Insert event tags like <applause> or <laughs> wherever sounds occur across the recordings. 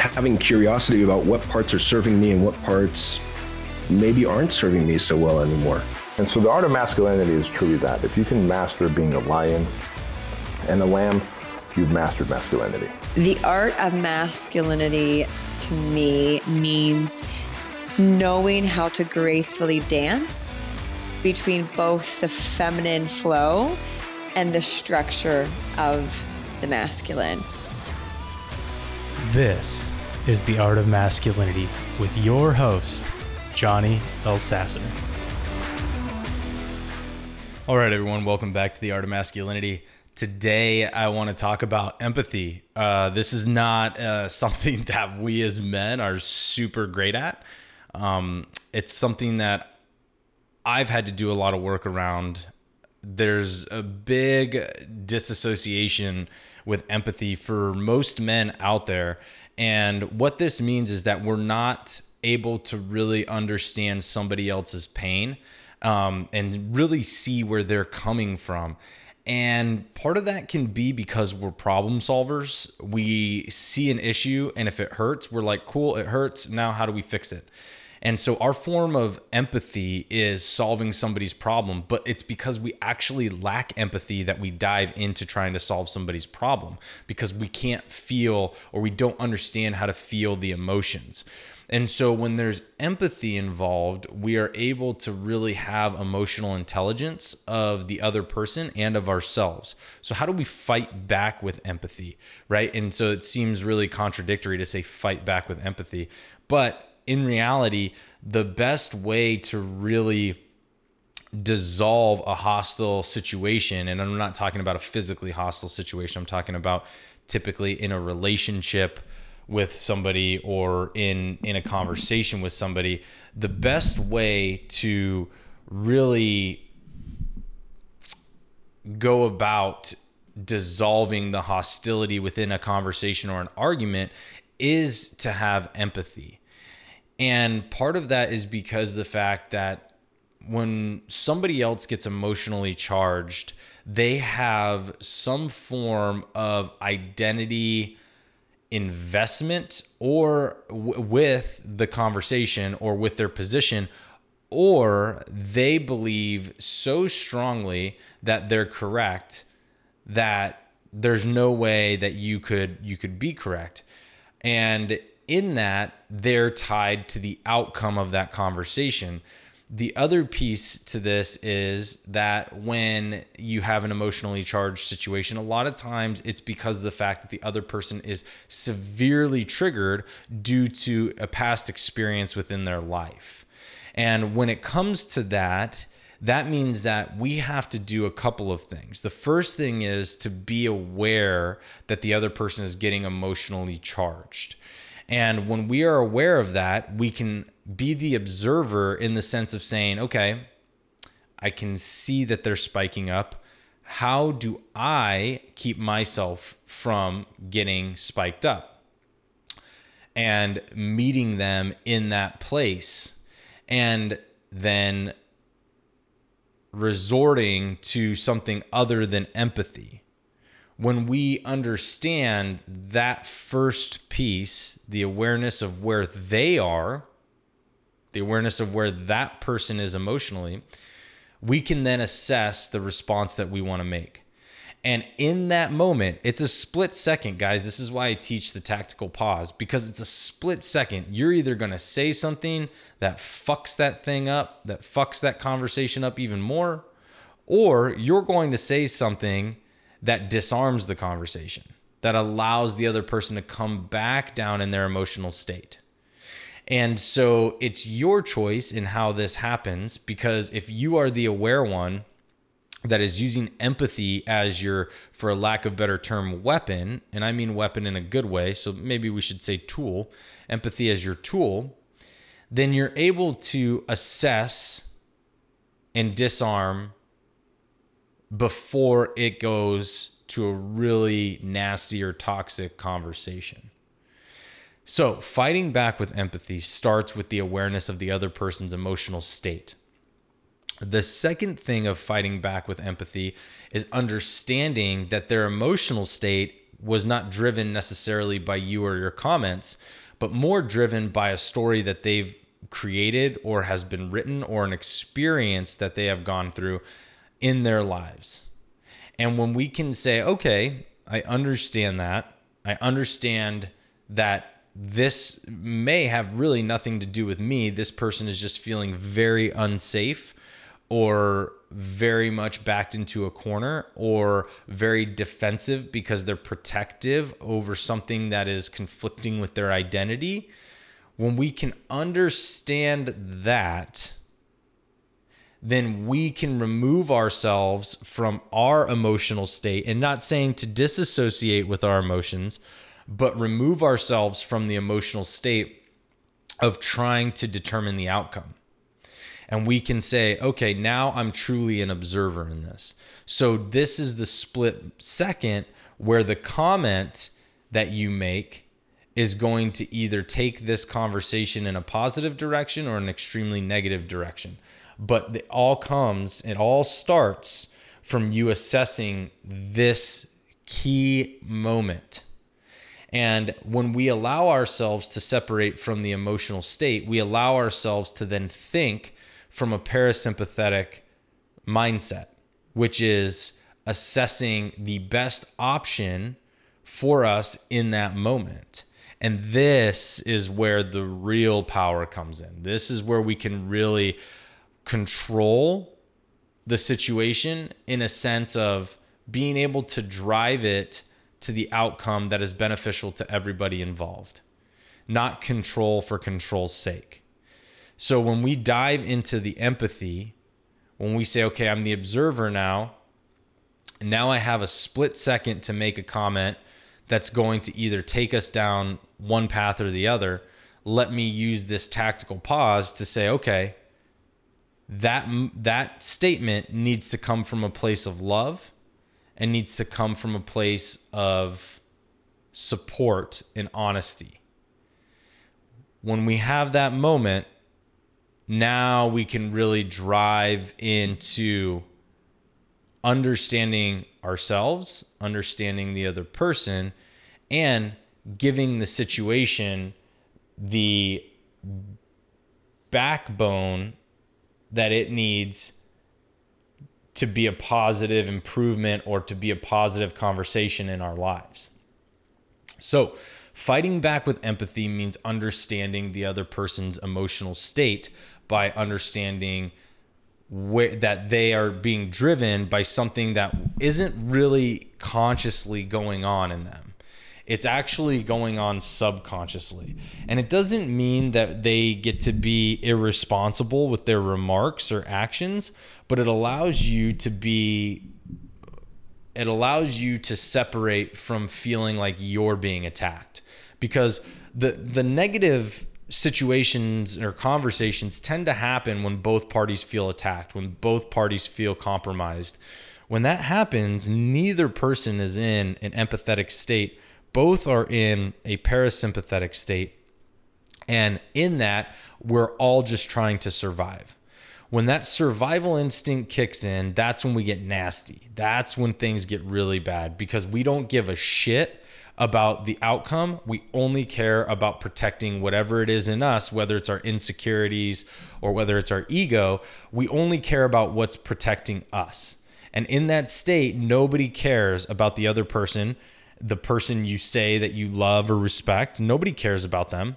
having curiosity about what parts are serving me and what parts maybe aren't serving me so well anymore. And so the art of masculinity is truly that. If you can master being a lion and a lamb, you've mastered masculinity. The art of masculinity to me means knowing how to gracefully dance between both the feminine flow and the structure of the masculine. This is The Art of Masculinity with your host, Johnny Elsasser. All right, everyone, welcome back to the Art of Masculinity. Today, I want to talk about empathy. Uh, this is not uh, <laughs> something that we as men are super great at. Um, it's something that I've had to do a lot of work around. There's a big disassociation with empathy for most men out there. And what this means is that we're not able to really understand somebody else's pain um, and really see where they're coming from. And part of that can be because we're problem solvers. We see an issue, and if it hurts, we're like, cool, it hurts. Now, how do we fix it? And so, our form of empathy is solving somebody's problem, but it's because we actually lack empathy that we dive into trying to solve somebody's problem because we can't feel or we don't understand how to feel the emotions. And so when there's empathy involved, we are able to really have emotional intelligence of the other person and of ourselves. So how do we fight back with empathy, right? And so it seems really contradictory to say fight back with empathy, but in reality, the best way to really dissolve a hostile situation and I'm not talking about a physically hostile situation, I'm talking about typically in a relationship with somebody or in in a conversation with somebody the best way to really go about dissolving the hostility within a conversation or an argument is to have empathy and part of that is because the fact that when somebody else gets emotionally charged they have some form of identity investment or w- with the conversation or with their position or they believe so strongly that they're correct that there's no way that you could you could be correct. And in that they're tied to the outcome of that conversation the other piece to this is that when you have an emotionally charged situation, a lot of times it's because of the fact that the other person is severely triggered due to a past experience within their life. And when it comes to that, that means that we have to do a couple of things. The first thing is to be aware that the other person is getting emotionally charged. And when we are aware of that, we can be the observer in the sense of saying, okay, I can see that they're spiking up. How do I keep myself from getting spiked up? And meeting them in that place. And then resorting to something other than empathy when we understand that first piece, the awareness of where they are, the awareness of where that person is emotionally, we can then assess the response that we want to make. And in that moment, it's a split second, guys. This is why I teach the tactical pause because it's a split second. You're either going to say something that fucks that thing up, that fucks that conversation up even more, or you're going to say something that disarms the conversation, that allows the other person to come back down in their emotional state. And so it's your choice in how this happens because if you are the aware one, that is using empathy as your, for lack of better term, weapon, and I mean weapon in a good way, so maybe we should say tool, empathy as your tool, then you're able to assess and disarm before it goes to a really nasty or toxic conversation. So, fighting back with empathy starts with the awareness of the other person's emotional state. The second thing of fighting back with empathy is understanding that their emotional state was not driven necessarily by you or your comments, but more driven by a story that they've created or has been written or an experience that they have gone through in their lives. And when we can say, okay, I understand that, I understand that this may have really nothing to do with me. This person is just feeling very unsafe or very much backed into a corner or very defensive because they're protective over something that is conflicting with their identity. When we can understand that, then we can remove ourselves from our emotional state and not saying to disassociate with our emotions, but remove ourselves from the emotional state of trying to determine the outcome. And we can say, okay, now I'm truly an observer in this. So this is the split second where the comment that you make is going to either take this conversation in a positive direction or an extremely negative direction but it all comes, it all starts from you assessing this key moment. And when we allow ourselves to separate from the emotional state, we allow ourselves to then think from a parasympathetic mindset, which is assessing the best option for us in that moment. And this is where the real power comes in. This is where we can really control the situation in a sense of being able to drive it to the outcome that is beneficial to everybody involved, not control for control's sake. So when we dive into the empathy, when we say, okay, I'm the observer now, now I have a split second to make a comment that's going to either take us down one path or the other. Let me use this tactical pause to say, okay, that that statement needs to come from a place of love and needs to come from a place of support and honesty. When we have that moment, now we can really drive into understanding ourselves, understanding the other person, and giving the situation the backbone that it needs to be a positive improvement or to be a positive conversation in our lives. So, fighting back with empathy means understanding the other person's emotional state by understanding where, that they are being driven by something that isn't really consciously going on in them it's actually going on subconsciously. And it doesn't mean that they get to be irresponsible with their remarks or actions, but it allows you to be it allows you to separate from feeling like you're being attacked because the the negative situations or conversations tend to happen when both parties feel attacked, when both parties feel compromised. When that happens, neither person is in an empathetic state both are in a parasympathetic state. And in that, we're all just trying to survive. When that survival instinct kicks in, that's when we get nasty. That's when things get really bad because we don't give a shit about the outcome. We only care about protecting whatever it is in us, whether it's our insecurities or whether it's our ego. We only care about what's protecting us. And in that state, nobody cares about the other person the person you say that you love or respect. Nobody cares about them.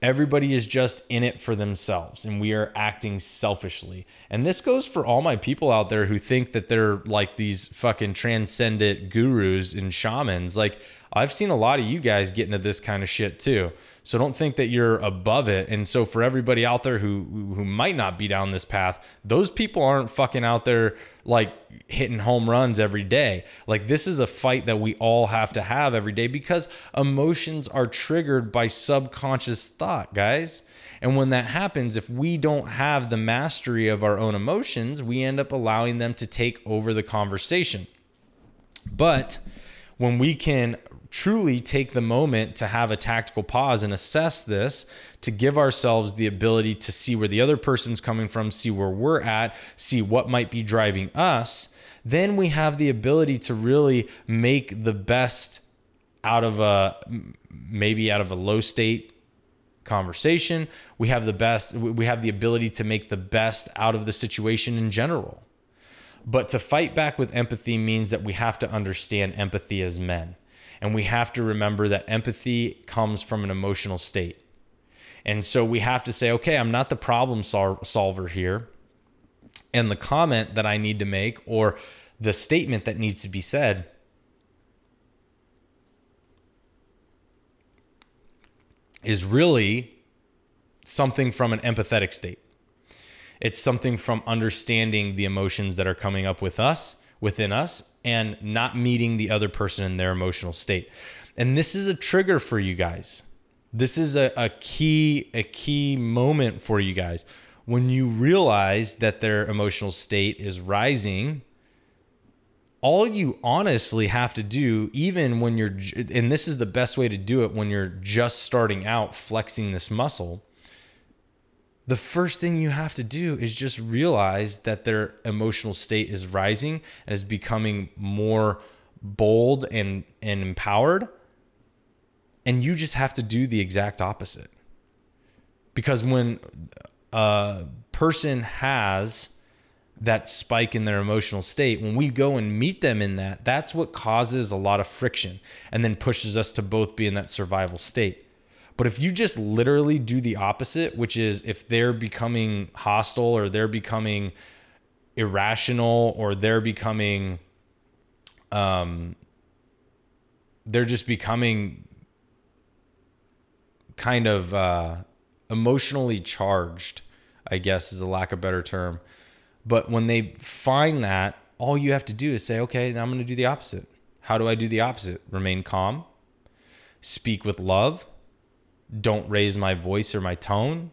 Everybody is just in it for themselves, and we are acting selfishly. And this goes for all my people out there who think that they're like these fucking transcendent gurus and shamans. Like, I've seen a lot of you guys get into this kind of shit too. So don't think that you're above it. And so for everybody out there who who might not be down this path, those people aren't fucking out there like hitting home runs every day. Like this is a fight that we all have to have every day because emotions are triggered by subconscious thought, guys. And when that happens, if we don't have the mastery of our own emotions, we end up allowing them to take over the conversation. But when we can truly take the moment to have a tactical pause and assess this to give ourselves the ability to see where the other person's coming from, see where we're at, see what might be driving us, then we have the ability to really make the best out of a maybe out of a low state conversation. We have the best we have the ability to make the best out of the situation in general. But to fight back with empathy means that we have to understand empathy as men. And we have to remember that empathy comes from an emotional state. And so we have to say, okay, I'm not the problem sol- solver here. And the comment that I need to make or the statement that needs to be said is really something from an empathetic state. It's something from understanding the emotions that are coming up with us, within us, and not meeting the other person in their emotional state. And this is a trigger for you guys. This is a, a key, a key moment for you guys. When you realize that their emotional state is rising, all you honestly have to do, even when you're, and this is the best way to do it when you're just starting out flexing this muscle, the first thing you have to do is just realize that their emotional state is rising and is becoming more bold and, and empowered. And you just have to do the exact opposite. Because when a person has that spike in their emotional state, when we go and meet them in that, that's what causes a lot of friction and then pushes us to both be in that survival state. But if you just literally do the opposite, which is if they're becoming hostile or they're becoming irrational or they're becoming um they're just becoming kind of uh emotionally charged, I guess is a lack of better term. But when they find that, all you have to do is say, okay, I'm going to do the opposite. How do I do the opposite? Remain calm, speak with love, don't raise my voice or my tone.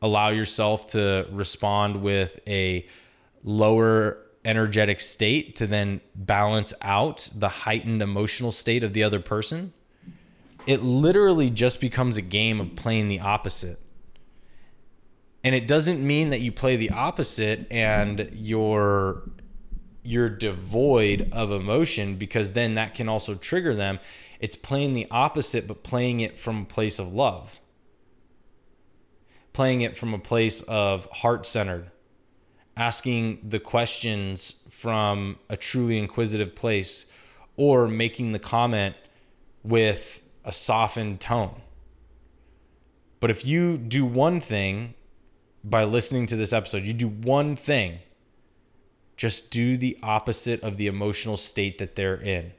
Allow yourself to respond with a lower energetic state to then balance out the heightened emotional state of the other person. It literally just becomes a game of playing the opposite. And it doesn't mean that you play the opposite and you're you're devoid of emotion because then that can also trigger them. It's playing the opposite, but playing it from a place of love, playing it from a place of heart centered, asking the questions from a truly inquisitive place, or making the comment with a softened tone. But if you do one thing by listening to this episode, you do one thing, just do the opposite of the emotional state that they're in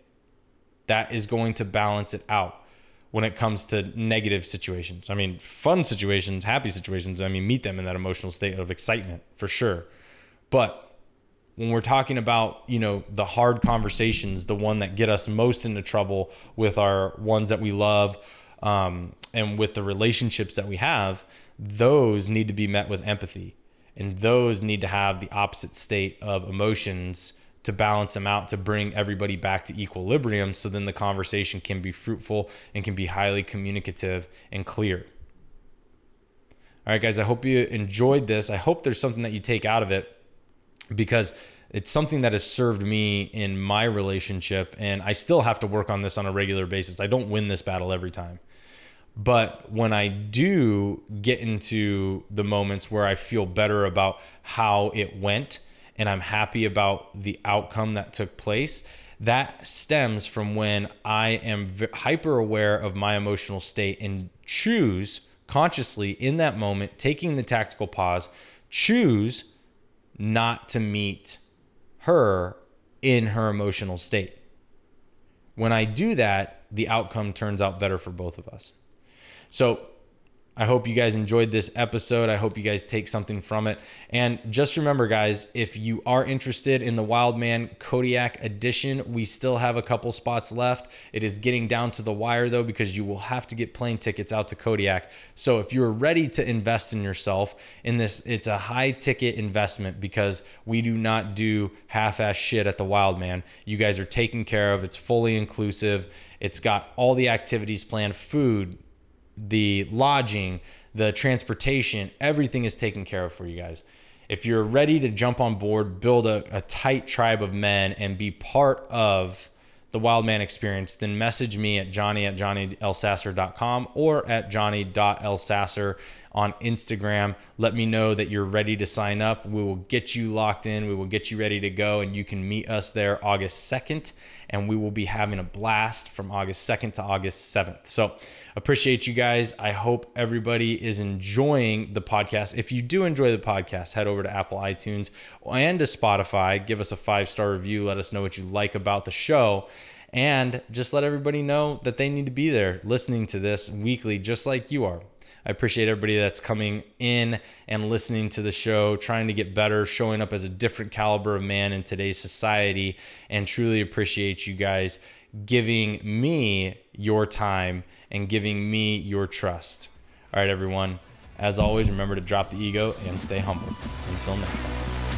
that is going to balance it out when it comes to negative situations. I mean, fun situations, happy situations, I mean, meet them in that emotional state of excitement for sure. But when we're talking about, you know, the hard conversations, the one that get us most into trouble with our ones that we love um, and with the relationships that we have, those need to be met with empathy. And those need to have the opposite state of emotions to balance them out to bring everybody back to equilibrium so then the conversation can be fruitful and can be highly communicative and clear. All right, guys, I hope you enjoyed this. I hope there's something that you take out of it because it's something that has served me in my relationship and I still have to work on this on a regular basis. I don't win this battle every time. But when I do get into the moments where I feel better about how it went and I'm happy about the outcome that took place, that stems from when I am hyper aware of my emotional state and choose consciously in that moment, taking the tactical pause, choose not to meet her in her emotional state. When I do that, the outcome turns out better for both of us. So I hope you guys enjoyed this episode. I hope you guys take something from it. And just remember, guys, if you are interested in the Wildman Kodiak edition, we still have a couple spots left. It is getting down to the wire, though, because you will have to get plane tickets out to Kodiak. So if you're ready to invest in yourself in this, it's a high ticket investment because we do not do half ass shit at the Wildman. You guys are taken care of, it's fully inclusive. It's got all the activities planned, food, the lodging, the transportation, everything is taken care of for you guys. If you're ready to jump on board, build a, a tight tribe of men, and be part of the wild man experience, then message me at johnny at johnnyelsasser.com or at johnny.elsasser on Instagram. Let me know that you're ready to sign up. We will get you locked in. We will get you ready to go, and you can meet us there August 2nd. And we will be having a blast from August 2nd to August 7th. So, appreciate you guys. I hope everybody is enjoying the podcast. If you do enjoy the podcast, head over to Apple iTunes and to Spotify. Give us a five star review. Let us know what you like about the show and just let everybody know that they need to be there listening to this weekly, just like you are. I appreciate everybody that's coming in and listening to the show, trying to get better, showing up as a different caliber of man in today's society, and truly appreciate you guys giving me your time and giving me your trust. All right, everyone. As always, remember to drop the ego and stay humble. Until next time.